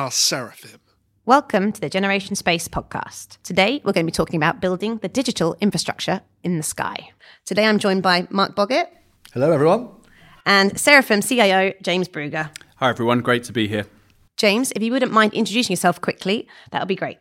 are seraphim. Welcome to the Generation Space podcast. Today, we're going to be talking about building the digital infrastructure in the sky. Today, I'm joined by Mark Boggett Hello, everyone. and Seraphim CIO James Bruegger. Hi, everyone. Great to be here. James, if you wouldn't mind introducing yourself quickly, that would be great.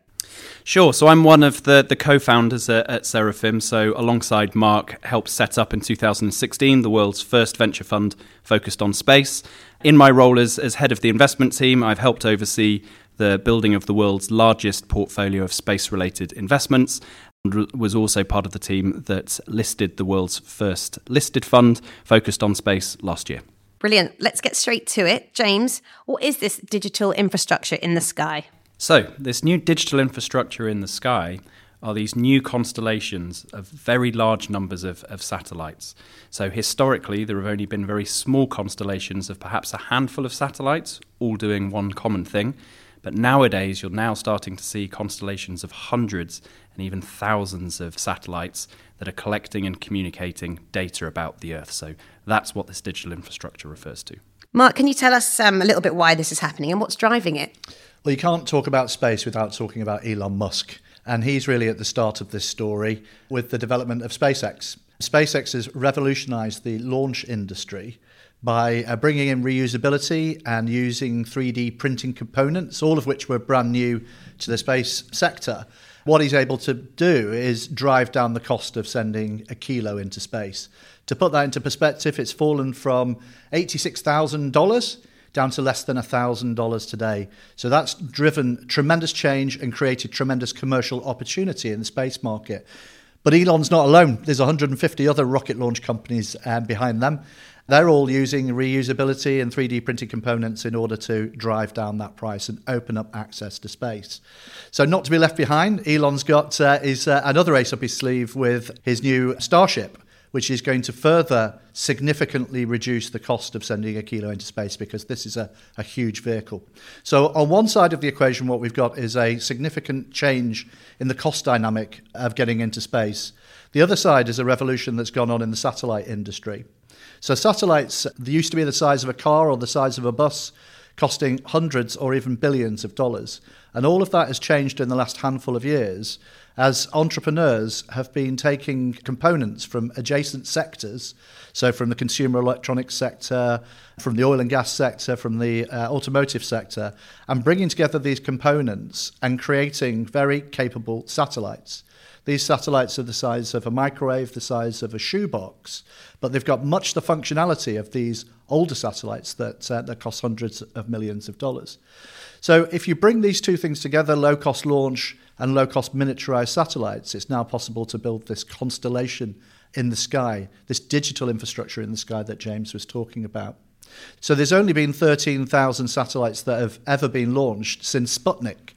Sure. So I'm one of the, the co-founders at, at Seraphim. So alongside Mark, helped set up in 2016 the world's first venture fund focused on space. In my role as, as head of the investment team, I've helped oversee the building of the world's largest portfolio of space-related investments. And was also part of the team that listed the world's first listed fund focused on space last year. Brilliant. Let's get straight to it. James, what is this digital infrastructure in the sky? So, this new digital infrastructure in the sky are these new constellations of very large numbers of, of satellites. So, historically, there have only been very small constellations of perhaps a handful of satellites, all doing one common thing. But nowadays, you're now starting to see constellations of hundreds and even thousands of satellites that are collecting and communicating data about the Earth. So, that's what this digital infrastructure refers to. Mark, can you tell us um, a little bit why this is happening and what's driving it? Well, you can't talk about space without talking about Elon Musk. And he's really at the start of this story with the development of SpaceX. SpaceX has revolutionized the launch industry by uh, bringing in reusability and using 3D printing components, all of which were brand new to the space sector. What he's able to do is drive down the cost of sending a kilo into space. To put that into perspective, it's fallen from $86,000 down to less than $1,000 today. So that's driven tremendous change and created tremendous commercial opportunity in the space market. But Elon's not alone. There's 150 other rocket launch companies um, behind them. They're all using reusability and 3D printed components in order to drive down that price and open up access to space. So, not to be left behind, Elon's got uh, is uh, another ace up his sleeve with his new Starship which is going to further significantly reduce the cost of sending a kilo into space because this is a, a huge vehicle. So, on one side of the equation, what we've got is a significant change in the cost dynamic of getting into space. The other side is a revolution that's gone on in the satellite industry. So, satellites they used to be the size of a car or the size of a bus, costing hundreds or even billions of dollars. And all of that has changed in the last handful of years as entrepreneurs have been taking components from adjacent sectors, so from the consumer electronics sector, from the oil and gas sector, from the uh, automotive sector, and bringing together these components and creating very capable satellites. These satellites are the size of a microwave, the size of a shoebox, but they've got much the functionality of these older satellites that, uh, that cost hundreds of millions of dollars. So if you bring these two things together, low cost launch and low cost miniaturized satellites, it's now possible to build this constellation in the sky, this digital infrastructure in the sky that James was talking about. So there's only been 13,000 satellites that have ever been launched since Sputnik.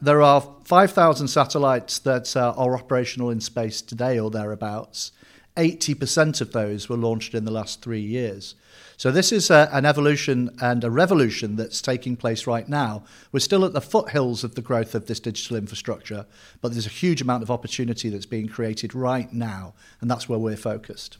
There are 5,000 satellites that uh, are operational in space today or thereabouts. 80% of those were launched in the last three years. So, this is a, an evolution and a revolution that's taking place right now. We're still at the foothills of the growth of this digital infrastructure, but there's a huge amount of opportunity that's being created right now, and that's where we're focused.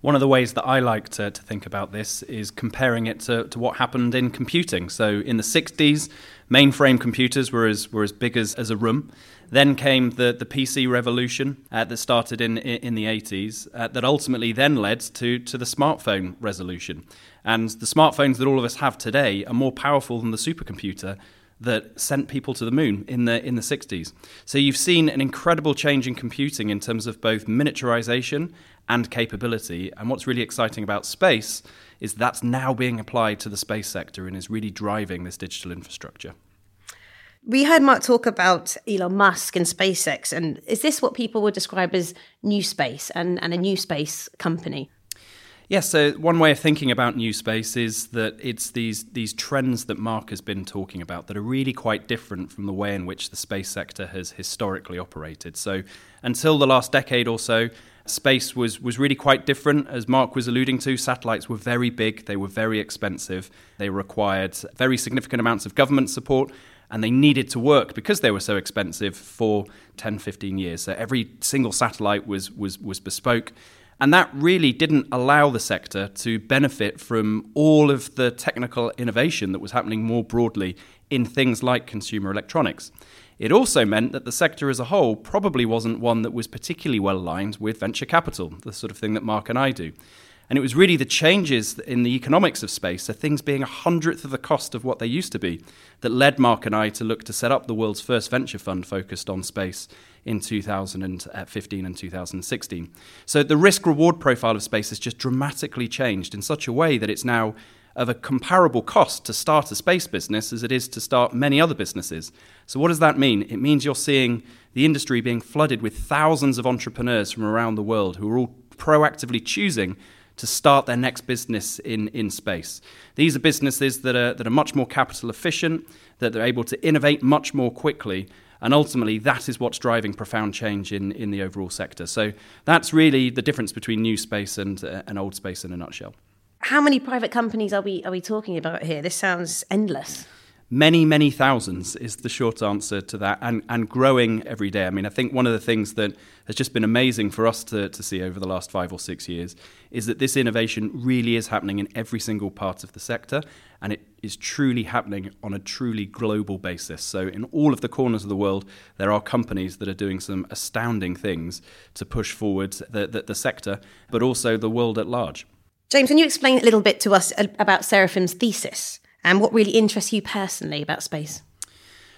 One of the ways that I like to, to think about this is comparing it to, to what happened in computing. So, in the 60s, mainframe computers were as, were as big as, as a room. Then came the, the PC revolution uh, that started in, in the 80s, uh, that ultimately then led to, to the smartphone resolution. And the smartphones that all of us have today are more powerful than the supercomputer that sent people to the moon in the in the 60s. So you've seen an incredible change in computing in terms of both miniaturization and capability. And what's really exciting about space is that's now being applied to the space sector and is really driving this digital infrastructure. We heard Mark talk about Elon Musk and SpaceX, and is this what people would describe as new space and, and a new space company? Yes, so one way of thinking about new space is that it's these these trends that Mark has been talking about that are really quite different from the way in which the space sector has historically operated. So until the last decade or so, space was was really quite different as Mark was alluding to. Satellites were very big, they were very expensive, they required very significant amounts of government support and they needed to work because they were so expensive for 10, 15 years. So every single satellite was, was, was bespoke. And that really didn't allow the sector to benefit from all of the technical innovation that was happening more broadly in things like consumer electronics. It also meant that the sector as a whole probably wasn't one that was particularly well aligned with venture capital, the sort of thing that Mark and I do. And it was really the changes in the economics of space, so things being a hundredth of the cost of what they used to be, that led Mark and I to look to set up the world's first venture fund focused on space in 2015 and uh, 2016. So the risk reward profile of space has just dramatically changed in such a way that it's now of a comparable cost to start a space business as it is to start many other businesses. So, what does that mean? It means you're seeing the industry being flooded with thousands of entrepreneurs from around the world who are all proactively choosing to start their next business in, in space. These are businesses that are, that are much more capital efficient, that they're able to innovate much more quickly, and ultimately that is what's driving profound change in, in the overall sector. So that's really the difference between new space and, uh, and old space in a nutshell. How many private companies are we are we talking about here? This sounds endless. Many, many thousands is the short answer to that, and, and growing every day. I mean, I think one of the things that has just been amazing for us to, to see over the last five or six years is that this innovation really is happening in every single part of the sector, and it is truly happening on a truly global basis. So, in all of the corners of the world, there are companies that are doing some astounding things to push forward the, the, the sector, but also the world at large. James, can you explain a little bit to us about Seraphim's thesis and what really interests you personally about space?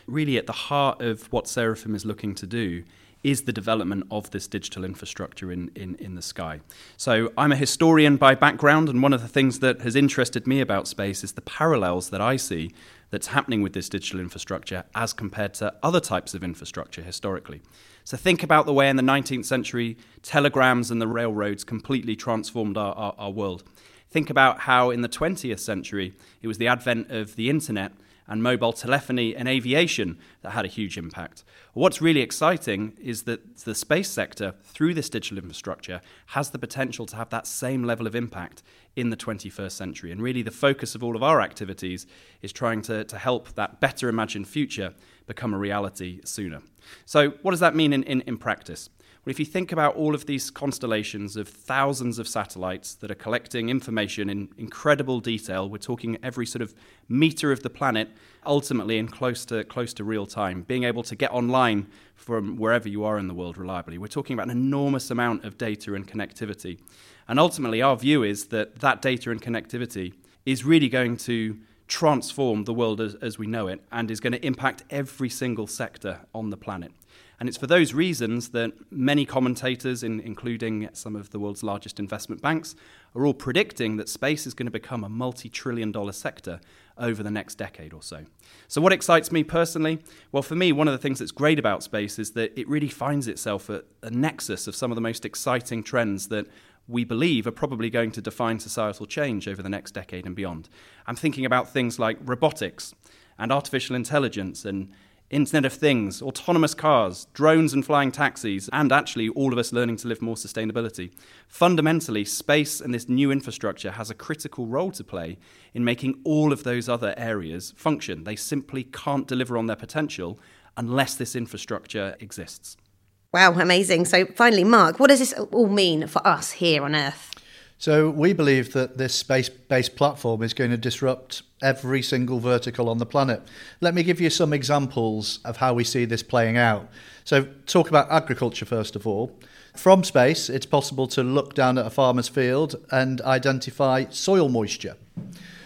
Really, at the heart of what Seraphim is looking to do is the development of this digital infrastructure in, in, in the sky. So, I'm a historian by background, and one of the things that has interested me about space is the parallels that I see that's happening with this digital infrastructure as compared to other types of infrastructure historically. So think about the way in the 19th century telegrams and the railroads completely transformed our, our, our world. Think about how in the 20th century it was the advent of the internet and mobile telephony and aviation that had a huge impact. What's really exciting is that the space sector, through this digital infrastructure, has the potential to have that same level of impact in the 21st century. And really, the focus of all of our activities is trying to, to help that better imagined future become a reality sooner. So, what does that mean in, in, in practice? Well, if you think about all of these constellations of thousands of satellites that are collecting information in incredible detail, we're talking every sort of meter of the planet, ultimately in close to close to real time, being able to get online from wherever you are in the world reliably. We're talking about an enormous amount of data and connectivity. And ultimately our view is that that data and connectivity is really going to transform the world as, as we know it and is going to impact every single sector on the planet. And it's for those reasons that many commentators, in, including some of the world's largest investment banks, are all predicting that space is going to become a multi trillion dollar sector over the next decade or so. So, what excites me personally? Well, for me, one of the things that's great about space is that it really finds itself at a nexus of some of the most exciting trends that we believe are probably going to define societal change over the next decade and beyond. I'm thinking about things like robotics and artificial intelligence and Internet of Things, autonomous cars, drones and flying taxis, and actually all of us learning to live more sustainability. Fundamentally, space and this new infrastructure has a critical role to play in making all of those other areas function. They simply can't deliver on their potential unless this infrastructure exists. Wow, amazing. So, finally, Mark, what does this all mean for us here on Earth? So, we believe that this space based platform is going to disrupt every single vertical on the planet. Let me give you some examples of how we see this playing out. So, talk about agriculture first of all. From space, it's possible to look down at a farmer's field and identify soil moisture.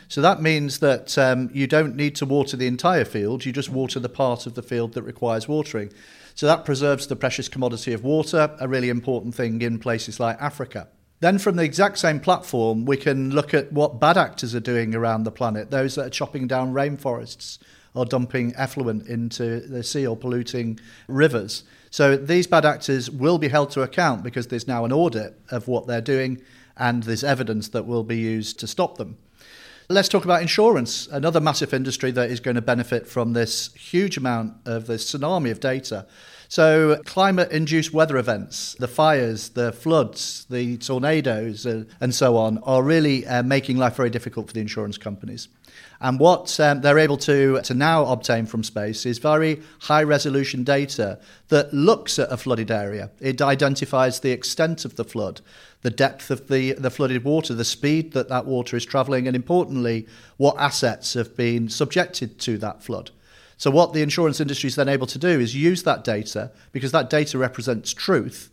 So that means that um, you don't need to water the entire field, you just water the part of the field that requires watering. So that preserves the precious commodity of water, a really important thing in places like Africa. Then, from the exact same platform, we can look at what bad actors are doing around the planet, those that are chopping down rainforests or dumping effluent into the sea or polluting rivers. So, these bad actors will be held to account because there's now an audit of what they're doing and there's evidence that will be used to stop them. Let's talk about insurance, another massive industry that is going to benefit from this huge amount of this tsunami of data. So, climate induced weather events, the fires, the floods, the tornadoes, uh, and so on, are really uh, making life very difficult for the insurance companies. And what um, they're able to, to now obtain from space is very high resolution data that looks at a flooded area. It identifies the extent of the flood, the depth of the, the flooded water, the speed that that water is travelling, and importantly, what assets have been subjected to that flood. So, what the insurance industry is then able to do is use that data, because that data represents truth,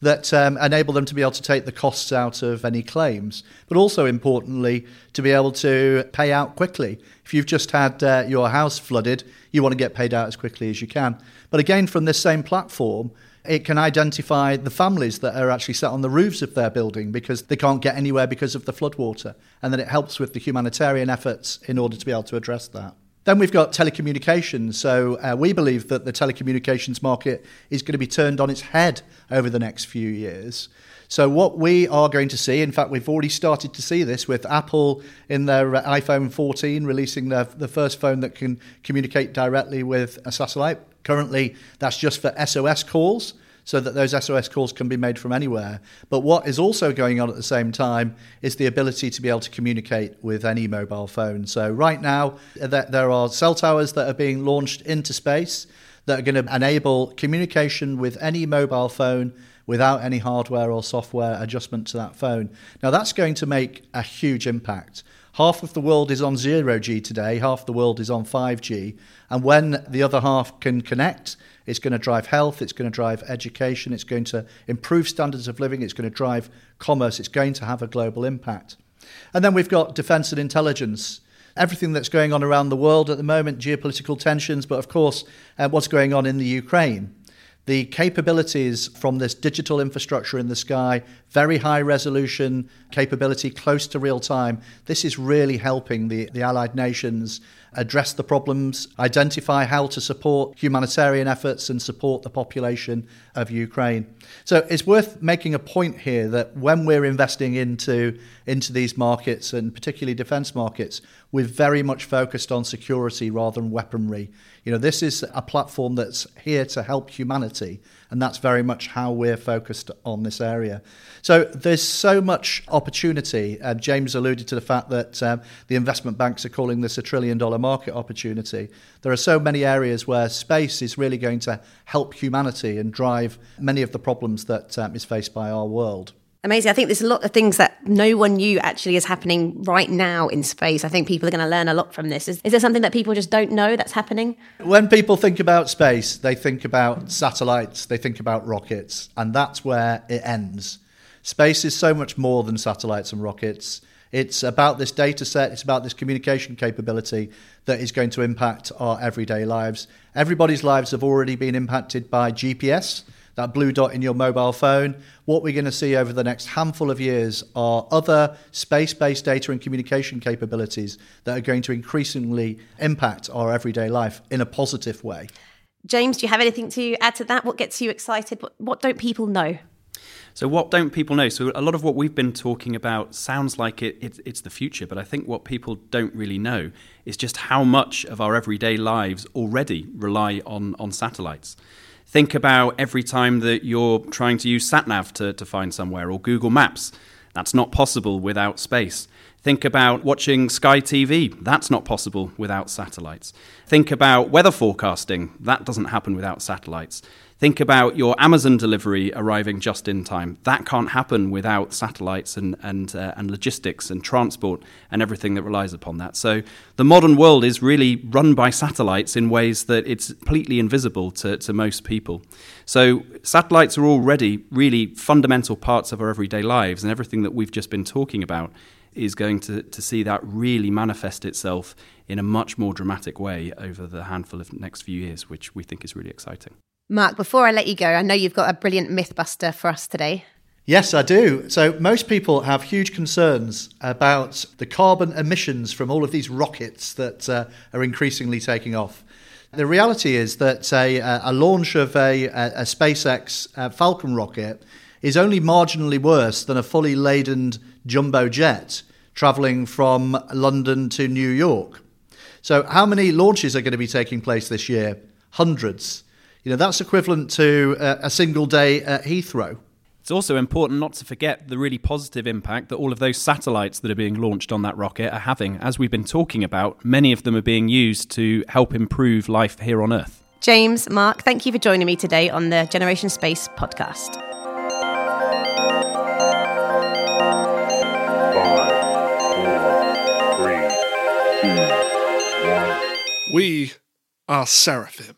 that um, enable them to be able to take the costs out of any claims, but also importantly, to be able to pay out quickly. If you've just had uh, your house flooded, you want to get paid out as quickly as you can. But again, from this same platform, it can identify the families that are actually sat on the roofs of their building because they can't get anywhere because of the floodwater. And then it helps with the humanitarian efforts in order to be able to address that. Then we've got telecommunications. So uh, we believe that the telecommunications market is going to be turned on its head over the next few years. So what we are going to see, in fact, we've already started to see this with Apple in their uh, iPhone 14 releasing their, the first phone that can communicate directly with a satellite. Currently, that's just for SOS calls so that those SOS calls can be made from anywhere. But what is also going on at the same time is the ability to be able to communicate with any mobile phone. So, right now, there are cell towers that are being launched into space that are going to enable communication with any mobile phone without any hardware or software adjustment to that phone. Now, that's going to make a huge impact. Half of the world is on 0G today, half the world is on 5G. And when the other half can connect, it's going to drive health, it's going to drive education, it's going to improve standards of living, it's going to drive commerce, it's going to have a global impact. And then we've got defense and intelligence. Everything that's going on around the world at the moment, geopolitical tensions, but of course, uh, what's going on in the Ukraine the capabilities from this digital infrastructure in the sky, very high resolution capability, close to real time, this is really helping the, the Allied nations address the problems, identify how to support humanitarian efforts, and support the population of Ukraine. So it's worth making a point here that when we're investing into, into these markets, and particularly defense markets, we're very much focused on security rather than weaponry. You know, this is a platform that's here to help humanity, and that's very much how we're focused on this area. So there's so much opportunity. Uh, James alluded to the fact that um, the investment banks are calling this a trillion dollar market opportunity. There are so many areas where space is really going to help humanity and drive many of the problems that um, is faced by our world. Amazing. I think there's a lot of things that no one knew actually is happening right now in space. I think people are going to learn a lot from this. Is, is there something that people just don't know that's happening? When people think about space, they think about satellites, they think about rockets, and that's where it ends. Space is so much more than satellites and rockets. It's about this data set, it's about this communication capability that is going to impact our everyday lives. Everybody's lives have already been impacted by GPS that blue dot in your mobile phone. What we're going to see over the next handful of years are other space based data and communication capabilities that are going to increasingly impact our everyday life in a positive way. James, do you have anything to add to that? What gets you excited? What, what don't people know? So, what don't people know? So, a lot of what we've been talking about sounds like it, it, it's the future, but I think what people don't really know is just how much of our everyday lives already rely on, on satellites. Think about every time that you're trying to use SatNav to, to find somewhere or Google Maps. That's not possible without space. Think about watching Sky TV. That's not possible without satellites. Think about weather forecasting. That doesn't happen without satellites. Think about your Amazon delivery arriving just in time. That can't happen without satellites and, and, uh, and logistics and transport and everything that relies upon that. So the modern world is really run by satellites in ways that it's completely invisible to, to most people. So satellites are already really fundamental parts of our everyday lives, and everything that we've just been talking about is going to, to see that really manifest itself in a much more dramatic way over the handful of next few years, which we think is really exciting. Mark, before I let you go, I know you've got a brilliant mythbuster for us today. Yes, I do. So, most people have huge concerns about the carbon emissions from all of these rockets that uh, are increasingly taking off. The reality is that a, a launch of a, a SpaceX uh, Falcon rocket is only marginally worse than a fully laden jumbo jet traveling from London to New York. So, how many launches are going to be taking place this year? Hundreds. You know, that's equivalent to a, a single day at Heathrow. It's also important not to forget the really positive impact that all of those satellites that are being launched on that rocket are having. As we've been talking about, many of them are being used to help improve life here on Earth. James, Mark, thank you for joining me today on the Generation Space podcast. Five, four, three, two, one. We are Seraphim.